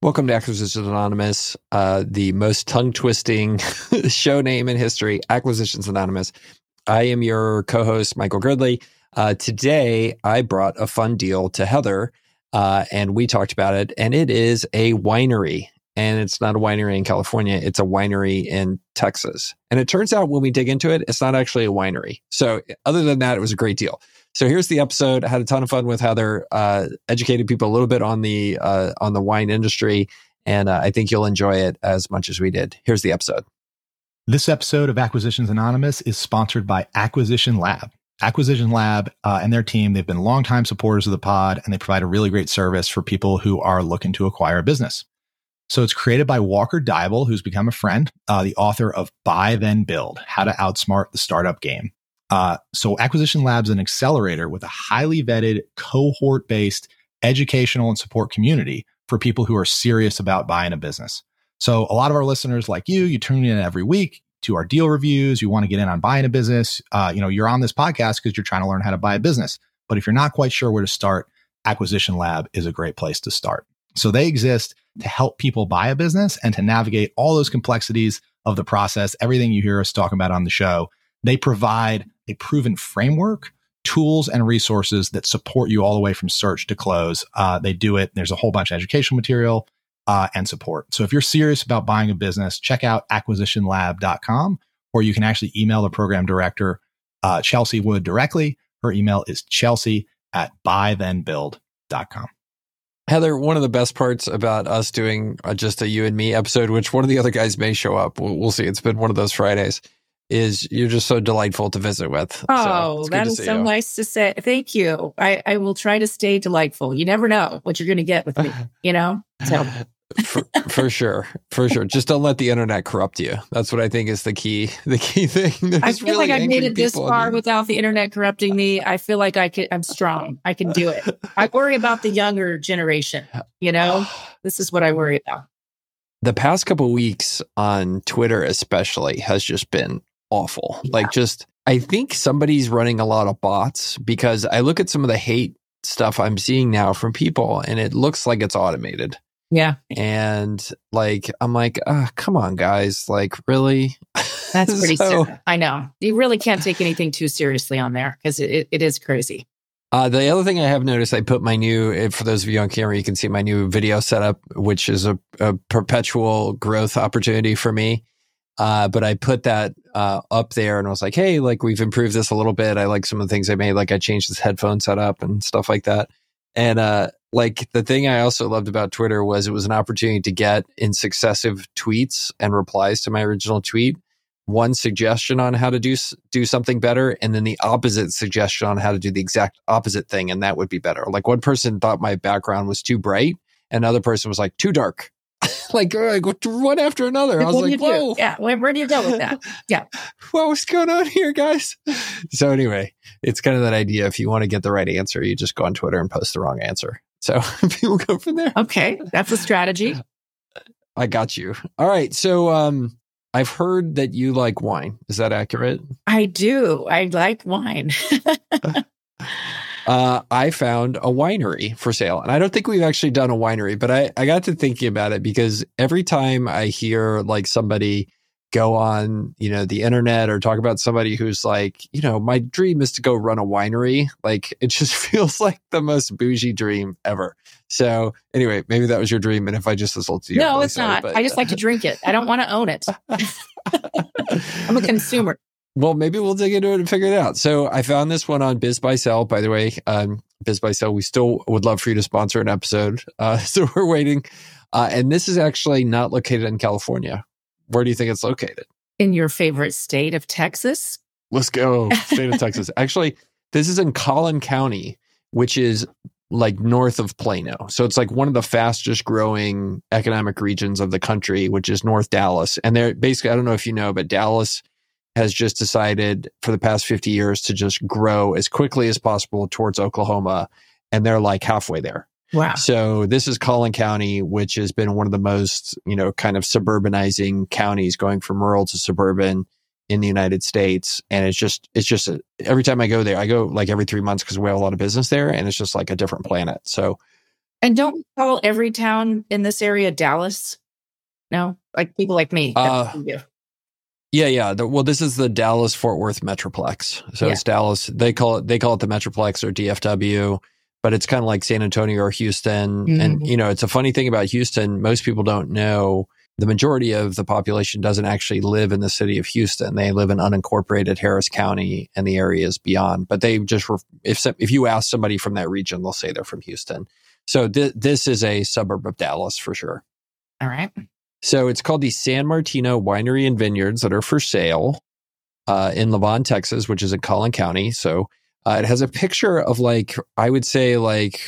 Welcome to Acquisitions Anonymous, uh, the most tongue twisting show name in history, Acquisitions Anonymous. I am your co host, Michael Girdley. Uh, today, I brought a fun deal to Heather, uh, and we talked about it, and it is a winery. And it's not a winery in California, it's a winery in Texas. And it turns out when we dig into it, it's not actually a winery. So, other than that, it was a great deal. So here's the episode. I had a ton of fun with Heather. Uh, educated people a little bit on the uh, on the wine industry, and uh, I think you'll enjoy it as much as we did. Here's the episode. This episode of Acquisitions Anonymous is sponsored by Acquisition Lab. Acquisition Lab uh, and their team, they've been longtime supporters of the pod, and they provide a really great service for people who are looking to acquire a business. So it's created by Walker Deibel, who's become a friend, uh, the author of Buy Then Build: How to Outsmart the Startup Game. Uh, so Acquisition Labs an accelerator with a highly vetted cohort based educational and support community for people who are serious about buying a business. So a lot of our listeners like you, you tune in every week to our deal reviews. You want to get in on buying a business. Uh, you know, you're on this podcast because you're trying to learn how to buy a business. But if you're not quite sure where to start, Acquisition Lab is a great place to start. So they exist to help people buy a business and to navigate all those complexities of the process, everything you hear us talking about on the show. They provide a proven framework, tools, and resources that support you all the way from search to close. Uh, they do it. There's a whole bunch of educational material uh, and support. So if you're serious about buying a business, check out acquisitionlab.com, or you can actually email the program director, uh, Chelsea Wood, directly. Her email is chelsea at buythenbuild.com. Heather, one of the best parts about us doing uh, just a you and me episode, which one of the other guys may show up, we'll, we'll see. It's been one of those Fridays is you're just so delightful to visit with. Oh, so that is so you. nice to say. Thank you. I, I will try to stay delightful. You never know what you're going to get with me, you know? So. for, for, sure, for sure. Just don't let the internet corrupt you. That's what I think is the key. The key thing. There's I feel really like I've made it this far without the internet corrupting me. I feel like I can. I'm strong. I can do it. I worry about the younger generation. You know, this is what I worry about. The past couple weeks on Twitter, especially, has just been awful. Yeah. Like just I think somebody's running a lot of bots because I look at some of the hate stuff I'm seeing now from people and it looks like it's automated. Yeah. And like I'm like, oh, come on guys, like really? That's pretty so, I know. You really can't take anything too seriously on there because it, it is crazy. Uh, the other thing I have noticed, I put my new, for those of you on camera, you can see my new video setup, which is a, a perpetual growth opportunity for me. Uh, but I put that uh, up there and I was like, hey, like we've improved this a little bit. I like some of the things I made. Like I changed this headphone setup and stuff like that. And uh, like the thing I also loved about Twitter was it was an opportunity to get in successive tweets and replies to my original tweet one suggestion on how to do do something better and then the opposite suggestion on how to do the exact opposite thing and that would be better like one person thought my background was too bright another person was like too dark like, like one after another. I was like, whoa. Yeah. Where, where, do you go with that? Yeah. what was going on here, guys? So anyway, it's kind of that idea. If you want to get the right answer, you just go on Twitter and post the wrong answer. So people go from there. Okay. That's a strategy. I got you. All right. So, um, I've heard that you like wine. Is that accurate? I do. I like wine. Uh, I found a winery for sale. And I don't think we've actually done a winery, but I, I got to thinking about it because every time I hear like somebody go on, you know, the internet or talk about somebody who's like, you know, my dream is to go run a winery, like it just feels like the most bougie dream ever. So anyway, maybe that was your dream. And if I just insulted you, no, really it's sorry, not. But, I just like to drink it. I don't want to own it. I'm a consumer well, maybe we'll dig into it and figure it out. So I found this one on BizBuySell, by the way. Um, BizBuySell, we still would love for you to sponsor an episode. Uh, so we're waiting. Uh, and this is actually not located in California. Where do you think it's located? In your favorite state of Texas? Let's go. State of Texas. Actually, this is in Collin County, which is like north of Plano. So it's like one of the fastest growing economic regions of the country, which is North Dallas. And they're basically, I don't know if you know, but Dallas has just decided for the past 50 years to just grow as quickly as possible towards Oklahoma. And they're like halfway there. Wow. So this is Collin County, which has been one of the most, you know, kind of suburbanizing counties going from rural to suburban in the United States. And it's just, it's just a, every time I go there, I go like every three months because we have a lot of business there and it's just like a different planet. So And don't we call every town in this area Dallas? No, like people like me. Uh, yeah, yeah. The, well, this is the Dallas Fort Worth Metroplex. So yeah. it's Dallas. They call it they call it the Metroplex or DFW, but it's kind of like San Antonio or Houston. Mm-hmm. And you know, it's a funny thing about Houston. Most people don't know the majority of the population doesn't actually live in the city of Houston. They live in unincorporated Harris County and the areas beyond. But they just if if you ask somebody from that region, they'll say they're from Houston. So th- this is a suburb of Dallas for sure. All right. So it's called the San Martino Winery and Vineyards that are for sale uh, in Lavon, Texas, which is in Collin County. So uh, it has a picture of like I would say like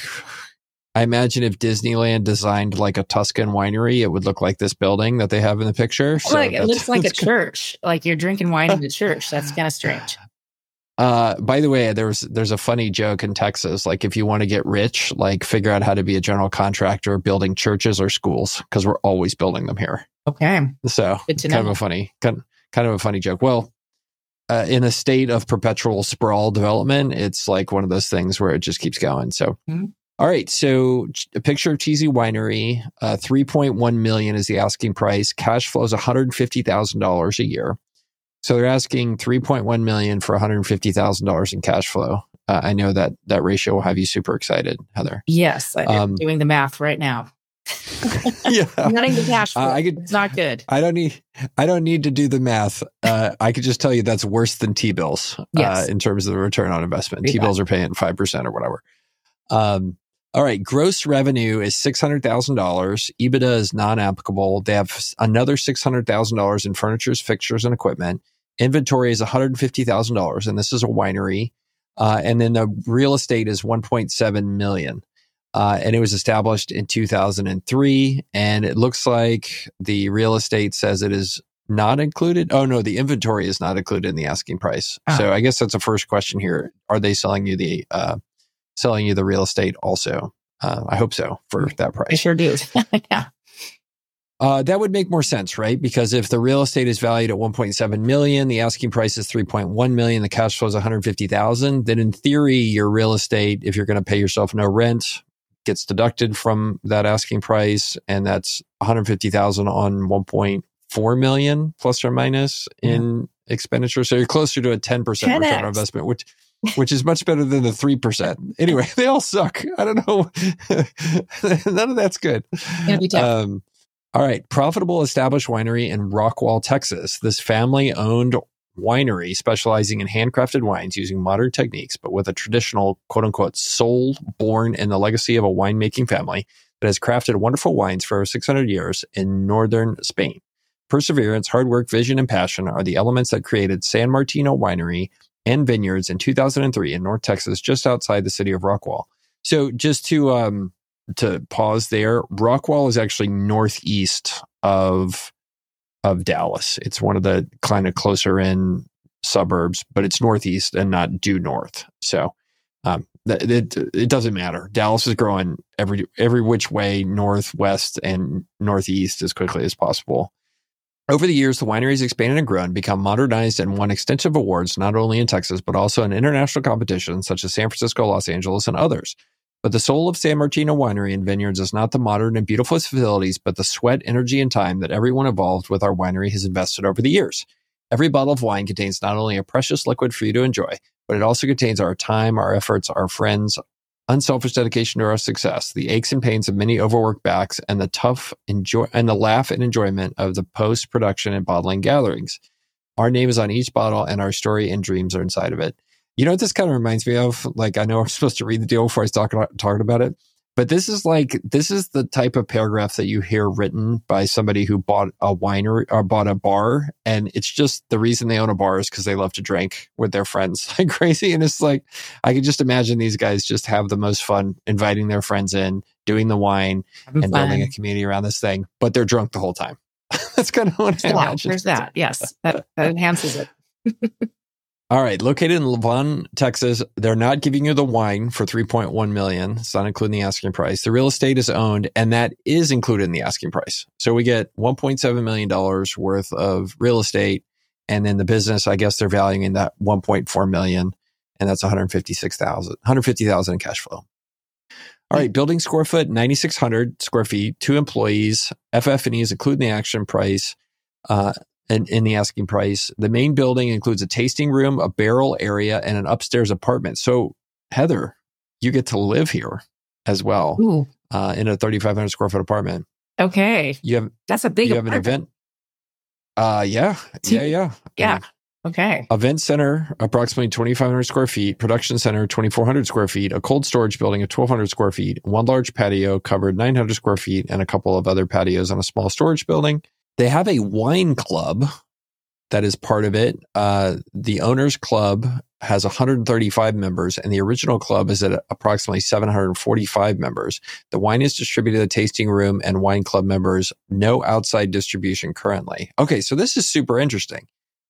I imagine if Disneyland designed like a Tuscan winery, it would look like this building that they have in the picture. So like it looks like a church, like you're drinking wine in a church. That's kind of strange. Uh, by the way, there's there's a funny joke in Texas. Like, if you want to get rich, like figure out how to be a general contractor building churches or schools because we're always building them here. Okay. So it's kind of a funny kind kind of a funny joke. Well, uh, in a state of perpetual sprawl development, it's like one of those things where it just keeps going. So. Mm-hmm. All right, so a picture of Cheesy Winery, uh, 3.1 million is the asking price. Cash flow is $150,000 a year. So they're asking 3.1 million for $150,000 in cash flow. Uh, I know that that ratio will have you super excited, Heather. Yes, I'm um, doing the math right now. yeah, getting the cash flow. Uh, I could, it's not good. I don't need. I don't need to do the math. Uh, I could just tell you that's worse than T bills uh, yes. in terms of the return on investment. T bills are paying five percent or whatever. Um, all right, gross revenue is $600,000. EBITDA is non applicable. They have another $600,000 in furnitures, fixtures, and equipment. Inventory is $150,000, and this is a winery. Uh, and then the real estate is 1.7 million. Uh, and it was established in 2003. And it looks like the real estate says it is not included. Oh, no, the inventory is not included in the asking price. Oh. So I guess that's the first question here. Are they selling you the uh, selling you the real estate also. Uh, I hope so for that price. I sure do. yeah. Uh, that would make more sense, right? Because if the real estate is valued at 1.7 million, the asking price is 3.1 million, the cash flow is 150,000, then in theory, your real estate, if you're going to pay yourself no rent, gets deducted from that asking price. And that's 150,000 on 1.4 million plus or minus in yeah. expenditure. So you're closer to a 10% 10X. return on investment, which which is much better than the 3%. Anyway, they all suck. I don't know. None of that's good. Um, all right. Profitable established winery in Rockwall, Texas. This family owned winery specializing in handcrafted wines using modern techniques, but with a traditional quote unquote soul born in the legacy of a winemaking family that has crafted wonderful wines for over 600 years in northern Spain. Perseverance, hard work, vision, and passion are the elements that created San Martino Winery and vineyards in 2003 in North Texas, just outside the city of Rockwall. So just to um, to pause there, Rockwall is actually northeast of of Dallas. It's one of the kind of closer in suburbs, but it's northeast and not due north. So um, it, it doesn't matter. Dallas is growing every every which way, northwest and northeast as quickly as possible. Over the years, the winery has expanded and grown, become modernized, and won extensive awards not only in Texas, but also in international competitions such as San Francisco, Los Angeles, and others. But the soul of San Martino Winery and Vineyards is not the modern and beautiful facilities, but the sweat, energy, and time that everyone involved with our winery has invested over the years. Every bottle of wine contains not only a precious liquid for you to enjoy, but it also contains our time, our efforts, our friends, unselfish dedication to our success, the aches and pains of many overworked backs, and the tough enjoy and the laugh and enjoyment of the post production and bottling gatherings. Our name is on each bottle, and our story and dreams are inside of it. You know what this kind of reminds me of? Like I know I'm supposed to read the deal before I start talking about it, but this is like this is the type of paragraph that you hear written by somebody who bought a winery or bought a bar, and it's just the reason they own a bar is because they love to drink with their friends like crazy. And it's like I can just imagine these guys just have the most fun inviting their friends in, doing the wine, Having and fun. building a community around this thing. But they're drunk the whole time. That's kind of what I imagine. There's that. Yes, that that enhances it. All right, located in Lavon, Texas, they're not giving you the wine for 3.1 million. It's not including the asking price. The real estate is owned and that is included in the asking price. So we get 1.7 million dollars worth of real estate and then the business, I guess they're valuing in that 1.4 million and that's 156,000 150,000 in cash flow. All right, building square foot, 9,600 square feet, two employees, FF&Es, including the action price, uh, in, in the asking price. The main building includes a tasting room, a barrel area, and an upstairs apartment. So, Heather, you get to live here as well uh, in a 3,500 square foot apartment. Okay. You have that's a big. You have an event. Uh, yeah, yeah, yeah, yeah. Okay. Event center, approximately 2,500 square feet. Production center, 2,400 square feet. A cold storage building of 1,200 square feet. One large patio covered 900 square feet, and a couple of other patios on a small storage building. They have a wine club that is part of it. Uh, the owners club has 135 members and the original club is at approximately 745 members. The wine is distributed to the tasting room and wine club members. No outside distribution currently. Okay. So this is super interesting.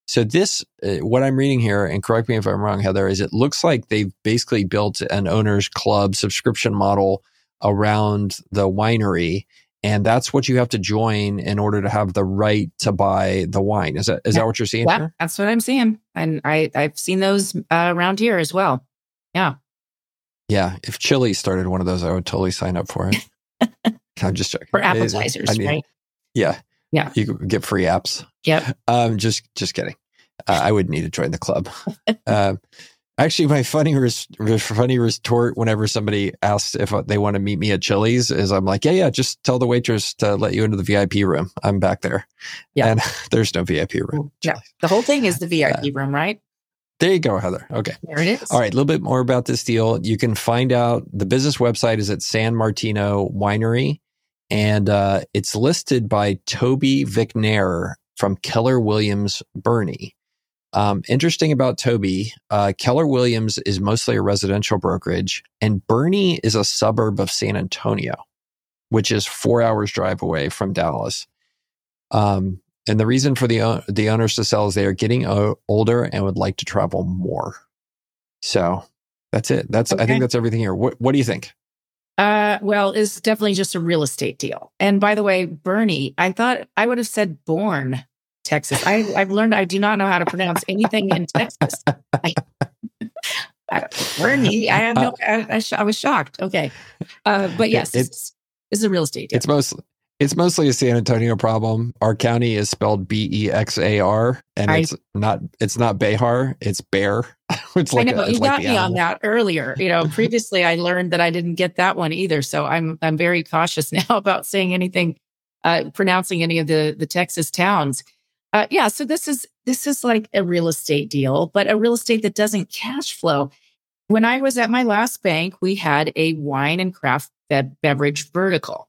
So this, uh, what I'm reading here, and correct me if I'm wrong, Heather, is it looks like they've basically built an owners club subscription model around the winery and that's what you have to join in order to have the right to buy the wine. Is that is yeah. that what you're seeing? Yeah, here? that's what I'm seeing, and I I've seen those uh, around here as well. Yeah, yeah. If Chili started one of those, I would totally sign up for it. I'm just joking for appetizers, I mean, right? Yeah, yeah. You get free apps. Yep. Um, just just kidding. Uh, I would need to join the club. uh, Actually, my funny res- funny retort whenever somebody asks if they want to meet me at Chili's is I'm like, yeah, yeah, just tell the waitress to let you into the VIP room. I'm back there. Yeah. And there's no VIP room. Yeah. The whole thing is the VIP uh, room, right? There you go, Heather. Okay. There it is. All right. A little bit more about this deal. You can find out the business website is at San Martino Winery and uh, it's listed by Toby Vicknair from Keller Williams Boerne. Um, interesting about Toby, uh, Keller Williams is mostly a residential brokerage, and Bernie is a suburb of San Antonio, which is four hours drive away from Dallas. Um, and the reason for the the owners to sell is they are getting o- older and would like to travel more. So that's it. That's okay. I think that's everything here. What What do you think? Uh, well, it's definitely just a real estate deal. And by the way, Bernie, I thought I would have said born Texas. I, have learned I do not know how to pronounce anything in Texas. I, I, Bernie, I have no, I, I, I was shocked. Okay. Uh, but yes, it, it's, it's a real estate deal. It's mostly, it's mostly a San Antonio problem. Our county is spelled B E X A R, and it's not it's not Behar, it's Bear. it's like I know, a, you got me on that earlier. You know, previously I learned that I didn't get that one either. So I'm I'm very cautious now about saying anything, uh, pronouncing any of the the Texas towns. Uh, yeah, so this is this is like a real estate deal, but a real estate that doesn't cash flow. When I was at my last bank, we had a wine and craft be- beverage vertical.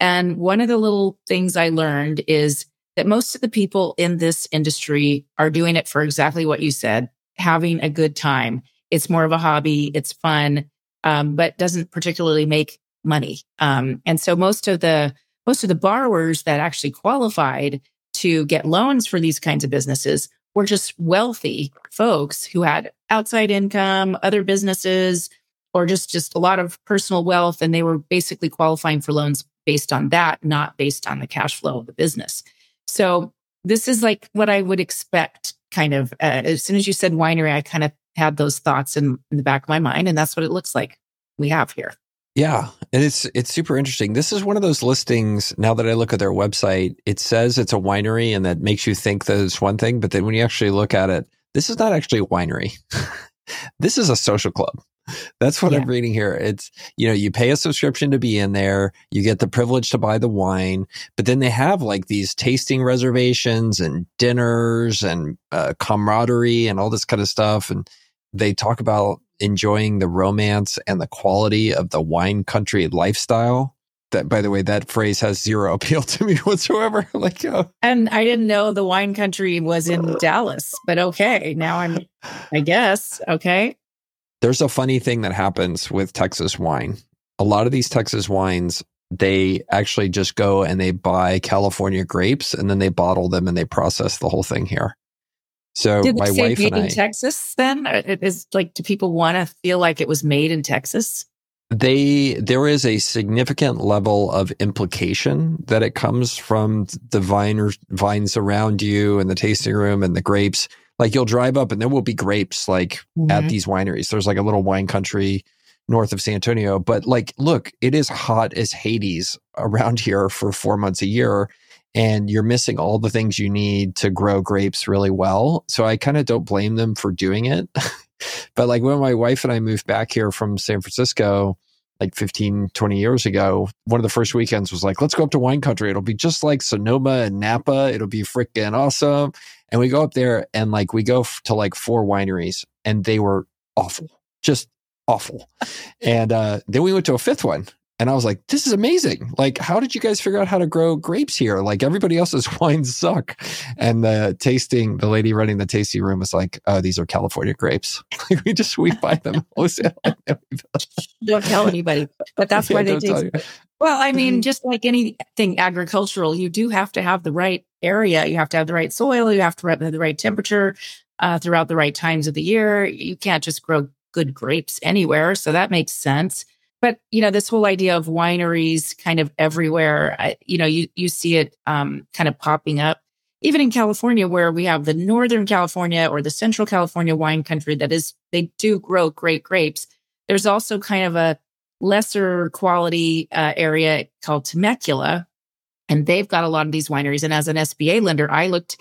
And one of the little things I learned is that most of the people in this industry are doing it for exactly what you said, having a good time. It's more of a hobby, it's fun, um, but doesn't particularly make money. Um, and so most of the most of the borrowers that actually qualified to get loans for these kinds of businesses were just wealthy folks who had outside income, other businesses, or just, just a lot of personal wealth. And they were basically qualifying for loans based on that, not based on the cash flow of the business. So this is like what I would expect kind of uh, as soon as you said winery, I kind of had those thoughts in, in the back of my mind. And that's what it looks like we have here. Yeah, and it's it's super interesting. This is one of those listings. Now that I look at their website, it says it's a winery, and that makes you think that it's one thing. But then when you actually look at it, this is not actually a winery. this is a social club. That's what yeah. I'm reading here. It's you know you pay a subscription to be in there, you get the privilege to buy the wine, but then they have like these tasting reservations and dinners and uh, camaraderie and all this kind of stuff, and they talk about enjoying the romance and the quality of the wine country lifestyle. That, by the way, that phrase has zero appeal to me whatsoever. like, uh, and I didn't know the wine country was in Dallas, but okay, now I'm, I guess, okay. There's a funny thing that happens with Texas wine. A lot of these Texas wines, they actually just go and they buy California grapes and then they bottle them and they process the whole thing here. So Did my say wife made and in Texas. Then it is like, do people want to feel like it was made in Texas? they there is a significant level of implication that it comes from the vine vines around you and the tasting room and the grapes. Like you'll drive up and there will be grapes like mm-hmm. at these wineries. There's like a little wine country north of San Antonio. But like, look, it is hot as Hades around here for four months a year. And you're missing all the things you need to grow grapes really well. So I kind of don't blame them for doing it. but like when my wife and I moved back here from San Francisco, like 15, 20 years ago, one of the first weekends was like, let's go up to wine country. It'll be just like Sonoma and Napa. It'll be freaking awesome. And we go up there and like we go f- to like four wineries and they were awful, just awful. and uh, then we went to a fifth one. And I was like, this is amazing. Like, how did you guys figure out how to grow grapes here? Like, everybody else's wines suck. And the tasting, the lady running the tasting room was like, oh, these are California grapes. like, we just we buy them. wholesale. don't tell anybody. But that's yeah, why they taste. Well, I mean, mm-hmm. just like anything agricultural, you do have to have the right area. You have to have the right soil. You have to have the right temperature uh, throughout the right times of the year. You can't just grow good grapes anywhere. So that makes sense. But you know, this whole idea of wineries kind of everywhere, I, you know, you you see it um, kind of popping up, even in California, where we have the Northern California or the Central California wine country that is they do grow great grapes. There's also kind of a lesser quality uh, area called Temecula, and they've got a lot of these wineries. And as an SBA lender, I looked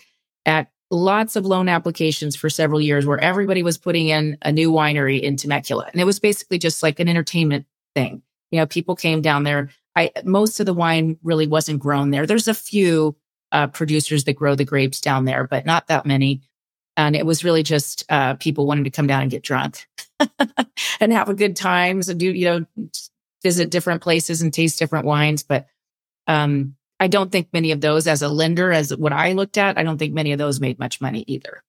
at lots of loan applications for several years where everybody was putting in a new winery in Temecula. And it was basically just like an entertainment thing. You know, people came down there. I most of the wine really wasn't grown there. There's a few uh, producers that grow the grapes down there, but not that many. And it was really just uh, people wanting to come down and get drunk and have a good times and do you know visit different places and taste different wines. But um, I don't think many of those, as a lender, as what I looked at, I don't think many of those made much money either.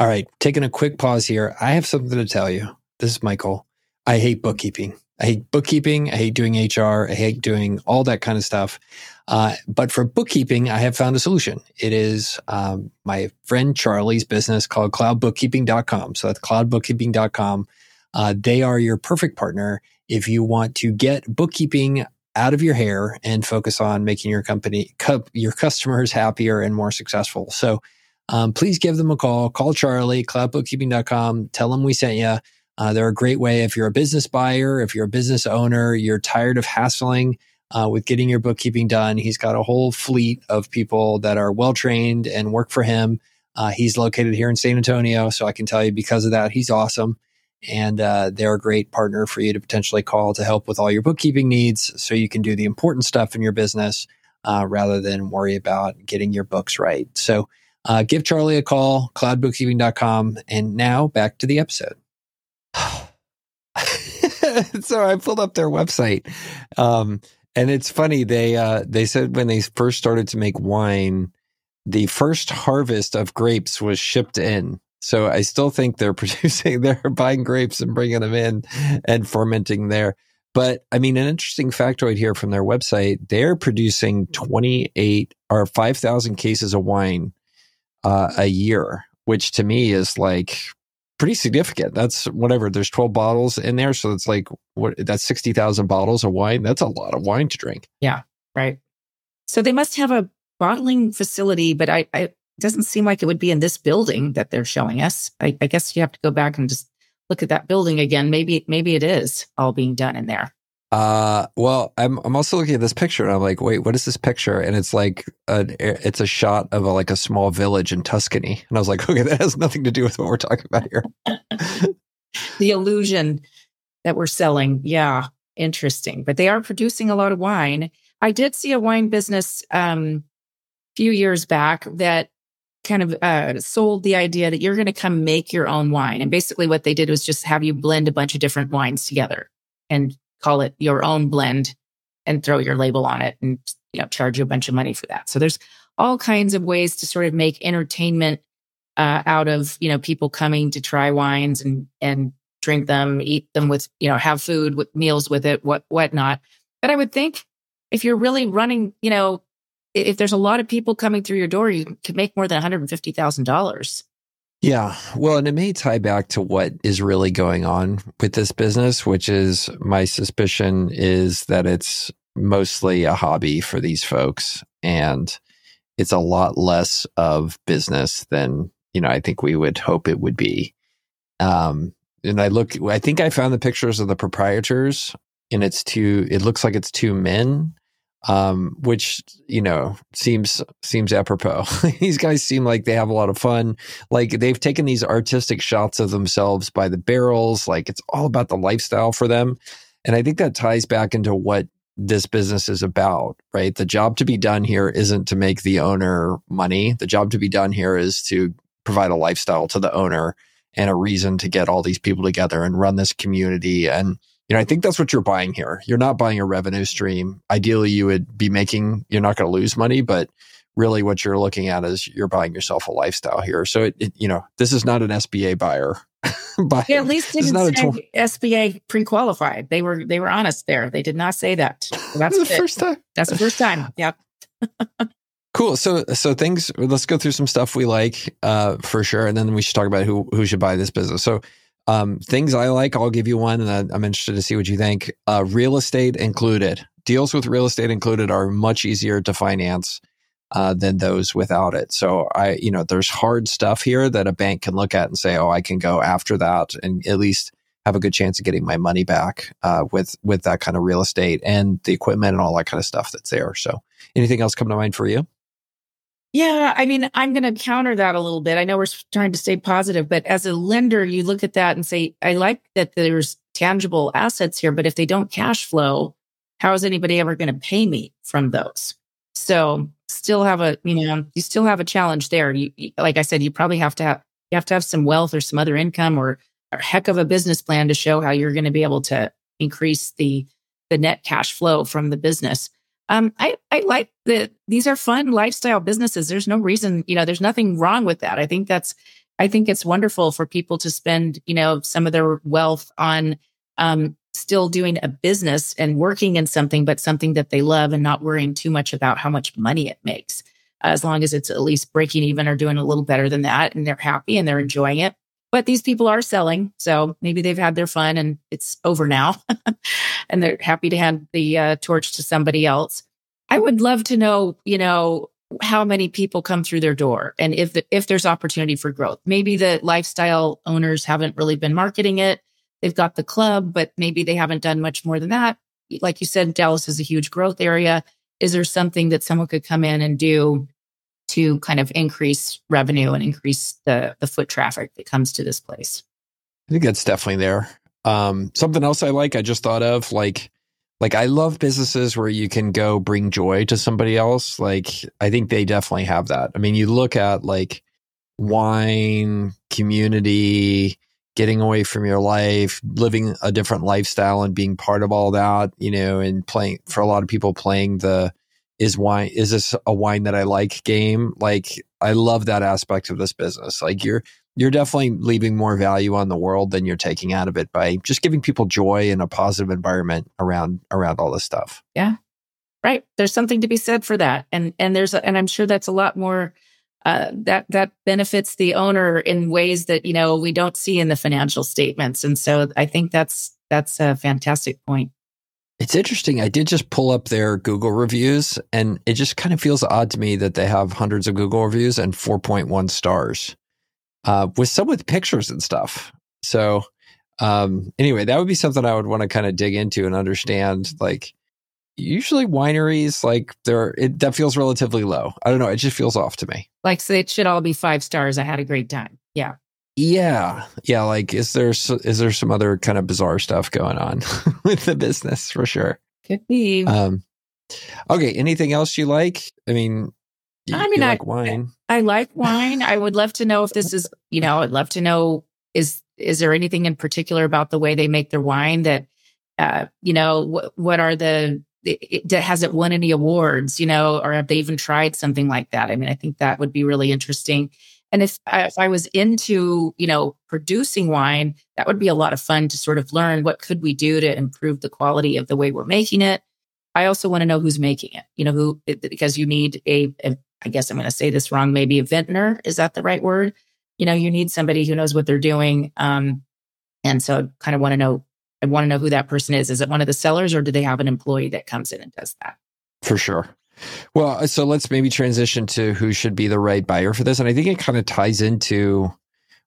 All right, taking a quick pause here. I have something to tell you. This is Michael. I hate bookkeeping. I hate bookkeeping. I hate doing HR. I hate doing all that kind of stuff. Uh, but for bookkeeping, I have found a solution. It is um, my friend Charlie's business called cloudbookkeeping.com. So that's cloudbookkeeping.com. Uh, they are your perfect partner if you want to get bookkeeping out of your hair and focus on making your company, your customers happier and more successful. So um, please give them a call. Call Charlie, cloudbookkeeping.com. Tell them we sent you. Uh, they're a great way if you're a business buyer, if you're a business owner, you're tired of hassling uh, with getting your bookkeeping done. He's got a whole fleet of people that are well trained and work for him. Uh, he's located here in San Antonio, so I can tell you because of that, he's awesome. And uh, they're a great partner for you to potentially call to help with all your bookkeeping needs so you can do the important stuff in your business uh, rather than worry about getting your books right. So uh, give Charlie a call, cloudbookkeeping.com. And now back to the episode. so I pulled up their website. Um, and it's funny they uh, they said when they first started to make wine, the first harvest of grapes was shipped in. So I still think they're producing, they're buying grapes and bringing them in and fermenting there. But I mean, an interesting factoid here from their website: they're producing twenty eight or five thousand cases of wine uh, a year, which to me is like pretty significant. That's whatever. There's 12 bottles in there. So it's like, what, that's 60,000 bottles of wine. That's a lot of wine to drink. Yeah. Right. So they must have a bottling facility, but I, I it doesn't seem like it would be in this building that they're showing us. I, I guess you have to go back and just look at that building again. Maybe, maybe it is all being done in there. Uh, well, I'm I'm also looking at this picture and I'm like, wait, what is this picture? And it's like a, it's a shot of a, like a small village in Tuscany, and I was like, okay, that has nothing to do with what we're talking about here. the illusion that we're selling, yeah, interesting. But they are producing a lot of wine. I did see a wine business um, a few years back that kind of uh, sold the idea that you're going to come make your own wine, and basically what they did was just have you blend a bunch of different wines together and call it your own blend and throw your label on it and you know charge you a bunch of money for that. So there's all kinds of ways to sort of make entertainment uh, out of you know people coming to try wines and and drink them, eat them with you know have food with meals with it, what whatnot. But I would think if you're really running, you know, if there's a lot of people coming through your door, you could make more than one hundred and fifty thousand dollars. Yeah. Well, and it may tie back to what is really going on with this business, which is my suspicion is that it's mostly a hobby for these folks and it's a lot less of business than, you know, I think we would hope it would be. Um, and I look, I think I found the pictures of the proprietors, and it's two. It looks like it's two men, um, which you know seems seems apropos. these guys seem like they have a lot of fun. Like they've taken these artistic shots of themselves by the barrels. Like it's all about the lifestyle for them, and I think that ties back into what this business is about, right? The job to be done here isn't to make the owner money. The job to be done here is to provide a lifestyle to the owner and a reason to get all these people together and run this community. And, you know, I think that's what you're buying here. You're not buying a revenue stream. Ideally, you would be making, you're not going to lose money, but really what you're looking at is you're buying yourself a lifestyle here. So it, it you know, this is not an SBA buyer. buyer. Yeah, at least didn't say tw- SBA pre-qualified. They were they were honest there. They did not say that. So that's the first time. That's the first time. Yeah. Cool. So so things. Let's go through some stuff we like uh, for sure, and then we should talk about who who should buy this business. So um, things I like, I'll give you one, and I'm interested to see what you think. Uh, real estate included deals with real estate included are much easier to finance uh, than those without it. So I, you know, there's hard stuff here that a bank can look at and say, oh, I can go after that, and at least have a good chance of getting my money back uh, with with that kind of real estate and the equipment and all that kind of stuff that's there. So, anything else come to mind for you? Yeah, I mean, I'm going to counter that a little bit. I know we're trying to stay positive, but as a lender, you look at that and say, I like that there's tangible assets here, but if they don't cash flow, how is anybody ever going to pay me from those? So, still have a, you know, you still have a challenge there. You, like I said, you probably have to have, you have to have some wealth or some other income or a heck of a business plan to show how you're going to be able to increase the the net cash flow from the business. Um, I, I like that these are fun lifestyle businesses. There's no reason, you know, there's nothing wrong with that. I think that's, I think it's wonderful for people to spend, you know, some of their wealth on, um, still doing a business and working in something, but something that they love and not worrying too much about how much money it makes. As long as it's at least breaking even or doing a little better than that and they're happy and they're enjoying it. But these people are selling. So maybe they've had their fun and it's over now. and they're happy to hand the uh, torch to somebody else. I would love to know, you know, how many people come through their door and if the, if there's opportunity for growth. Maybe the lifestyle owners haven't really been marketing it. They've got the club, but maybe they haven't done much more than that. Like you said, Dallas is a huge growth area. Is there something that someone could come in and do to kind of increase revenue and increase the the foot traffic that comes to this place. I think that's definitely there. Um, something else I like, I just thought of like like I love businesses where you can go bring joy to somebody else. Like I think they definitely have that. I mean, you look at like wine, community, getting away from your life, living a different lifestyle and being part of all that, you know, and playing for a lot of people playing the is wine is this a wine that I like game? Like I love that aspect of this business. Like you're you're definitely leaving more value on the world than you're taking out of it by just giving people joy and a positive environment around around all this stuff. Yeah. Right. There's something to be said for that. And and there's a, and I'm sure that's a lot more uh, that that benefits the owner in ways that you know we don't see in the financial statements. And so I think that's that's a fantastic point. It's interesting. I did just pull up their Google reviews, and it just kind of feels odd to me that they have hundreds of Google reviews and 4.1 stars, uh, with some with pictures and stuff. So, um, anyway, that would be something I would want to kind of dig into and understand. Like, usually wineries, like they're it, that feels relatively low. I don't know. It just feels off to me. Like, so it should all be five stars. I had a great time. Yeah. Yeah, yeah. Like, is there is there some other kind of bizarre stuff going on with the business for sure? Could be. Um, okay. Anything else you like? I mean, you, I mean, I like wine. I like wine. I would love to know if this is, you know, I'd love to know is is there anything in particular about the way they make their wine that, uh, you know, what what are the it, it, has it won any awards, you know, or have they even tried something like that? I mean, I think that would be really interesting. And if I, if I was into, you know, producing wine, that would be a lot of fun to sort of learn what could we do to improve the quality of the way we're making it. I also want to know who's making it, you know, who, because you need a, a I guess I'm going to say this wrong, maybe a vintner. Is that the right word? You know, you need somebody who knows what they're doing. Um, and so I kind of want to know, I want to know who that person is. Is it one of the sellers or do they have an employee that comes in and does that? For sure. Well, uh, so let's maybe transition to who should be the right buyer for this. And I think it kind of ties into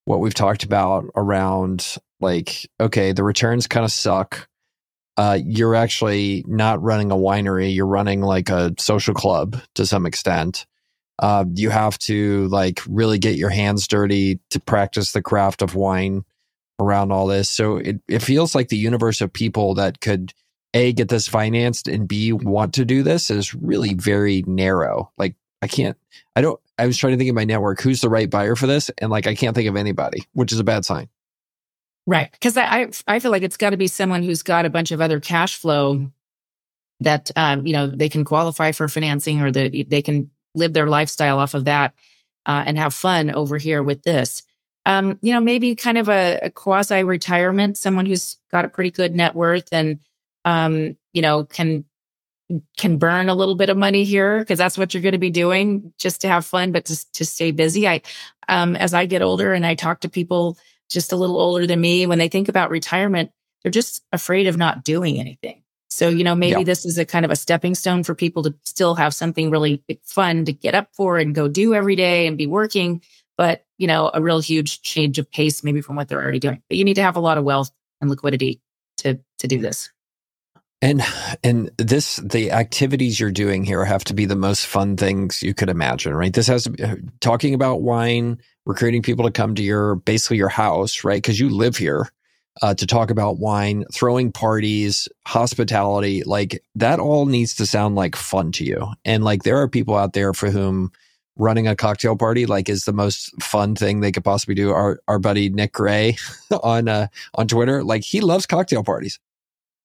what we've talked about around like, okay, the returns kind of suck. Uh, you're actually not running a winery. You're running like a social club to some extent. Uh, you have to like really get your hands dirty to practice the craft of wine around all this. So it, it feels like the universe of people that could a get this financed and b want to do this is really very narrow. Like I can't, I don't, I was trying to think of my network, who's the right buyer for this? And like, I can't think of anybody, which is a bad sign. Right. Cause I, I feel like it's got to be someone who's got a bunch of other cash flow that, um, you know, they can qualify for financing or that they can live their lifestyle off of that uh, and have fun over here with this. Um, you know, maybe kind of a, a quasi retirement, someone who's got a pretty good net worth and, um, you know, can can burn a little bit of money here because that's what you're going to be doing just to have fun, but to, to stay busy. I, um, as I get older and I talk to people just a little older than me, when they think about retirement, they're just afraid of not doing anything. So, you know, maybe yeah. this is a kind of a stepping stone for people to still have something really fun to get up for and go do every day and be working, but, you know, a real huge change of pace maybe from what they're already doing. But you need to have a lot of wealth and liquidity to to do this. And and this the activities you're doing here have to be the most fun things you could imagine, right? This has to be uh, talking about wine, recruiting people to come to your basically your house, right? Because you live here uh, to talk about wine, throwing parties, hospitality, like that all needs to sound like fun to you. And like there are people out there for whom running a cocktail party like is the most fun thing they could possibly do. Our our buddy Nick Gray on uh, on Twitter, like he loves cocktail parties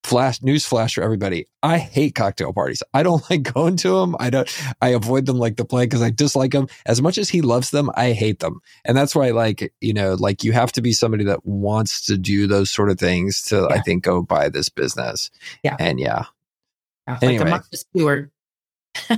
flash news flash for everybody. I hate cocktail parties. I don't like going to them. I don't, I avoid them like the plague because I dislike them as much as he loves them. I hate them. And that's why like, you know, like you have to be somebody that wants to do those sort of things to, yeah. I think, go buy this business. Yeah. And yeah. yeah anyway. Like Martha Stewart. uh,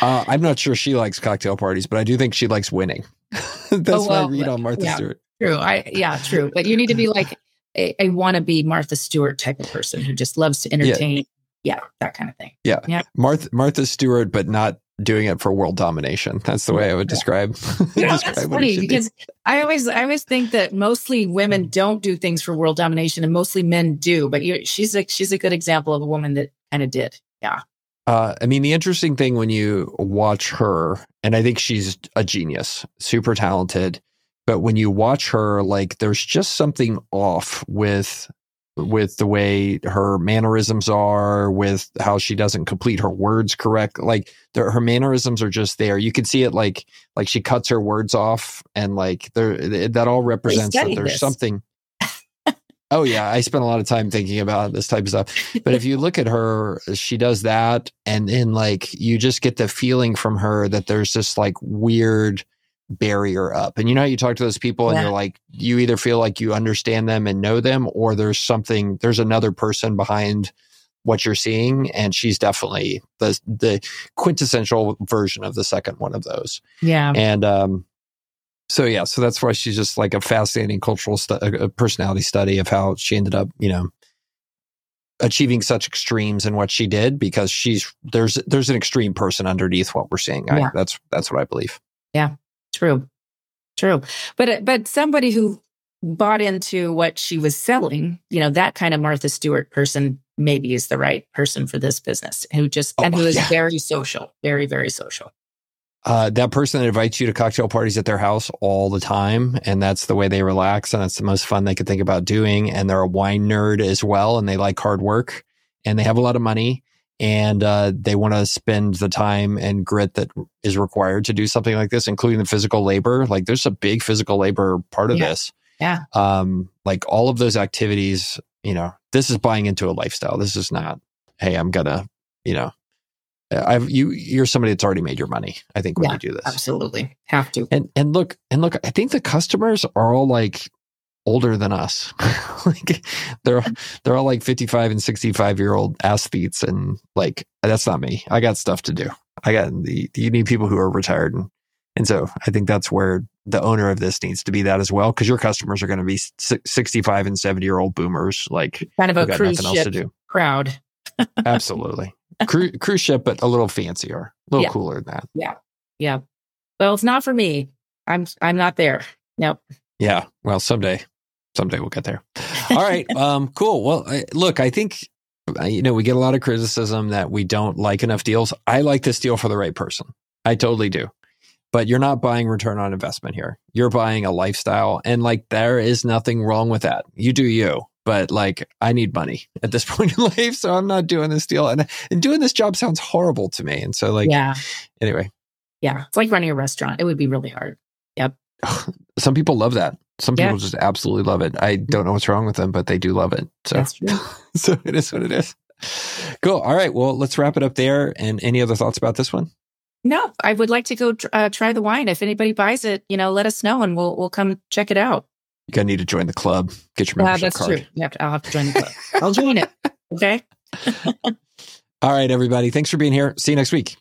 I'm not sure she likes cocktail parties, but I do think she likes winning. that's oh, well, my read on Martha yeah, Stewart. True. I, yeah, true. But you need to be like, a, a wannabe Martha Stewart type of person who just loves to entertain. Yeah. yeah, that kind of thing. Yeah. yeah. Martha Martha Stewart, but not doing it for world domination. That's the way I would describe. You know, describe that's funny because be. I always I always think that mostly women don't do things for world domination and mostly men do. But she's a she's a good example of a woman that kind of did. Yeah. Uh, I mean, the interesting thing when you watch her, and I think she's a genius, super talented but when you watch her like there's just something off with with the way her mannerisms are with how she doesn't complete her words correct like the, her mannerisms are just there you can see it like like she cuts her words off and like there that all represents that there's this. something oh yeah i spent a lot of time thinking about this type of stuff but if you look at her she does that and then like you just get the feeling from her that there's this like weird barrier up. And you know, you talk to those people and yeah. you're like, you either feel like you understand them and know them, or there's something, there's another person behind what you're seeing. And she's definitely the, the quintessential version of the second one of those. Yeah. And, um, so yeah, so that's why she's just like a fascinating cultural stu- a personality study of how she ended up, you know, achieving such extremes in what she did because she's there's there's an extreme person underneath what we're seeing. I, yeah. That's that's what I believe. Yeah. True. True. But uh, but somebody who bought into what she was selling, you know, that kind of Martha Stewart person maybe is the right person for this business who just oh, and who is yeah. very social, very very social. Uh, that person that invites you to cocktail parties at their house all the time, and that's the way they relax, and that's the most fun they could think about doing. And they're a wine nerd as well, and they like hard work, and they have a lot of money, and uh, they want to spend the time and grit that is required to do something like this, including the physical labor. Like there's a big physical labor part of yeah. this. Yeah. Um, like all of those activities, you know, this is buying into a lifestyle. This is not, hey, I'm gonna, you know, I've you you're somebody that's already made your money. I think when yeah, you do this, absolutely have to. And and look and look, I think the customers are all like older than us. like they're they're all like 55 and 65 year old athletes and like that's not me. I got stuff to do. I got the you need people who are retired and and so I think that's where the owner of this needs to be that as well because your customers are going to be 65 and 70 year old boomers like kind of a cruise ship crowd. Absolutely. Cru- cruise ship but a little fancier, a little yeah. cooler than that. Yeah. Yeah. Well, it's not for me. I'm I'm not there. Nope. Yeah. Well, someday, someday we'll get there. All right. um, cool. Well, I, look, I think, uh, you know, we get a lot of criticism that we don't like enough deals. I like this deal for the right person. I totally do. But you're not buying return on investment here. You're buying a lifestyle. And like, there is nothing wrong with that. You do you but like I need money at this point in life, so I'm not doing this deal. And and doing this job sounds horrible to me. And so like yeah. Anyway. Yeah. It's like running a restaurant. It would be really hard. Yep. Some people love that. Some people yeah. just absolutely love it. I don't know what's wrong with them, but they do love it. So, so it is what it is. Cool. All right. Well, let's wrap it up there. And any other thoughts about this one? No, I would like to go uh, try the wine. If anybody buys it, you know, let us know and we'll we'll come check it out. You're gonna need to join the club. Get your membership yeah, that's card. True. You have to, I'll have to join the club. I'll join it. Okay. All right, everybody. Thanks for being here. See you next week.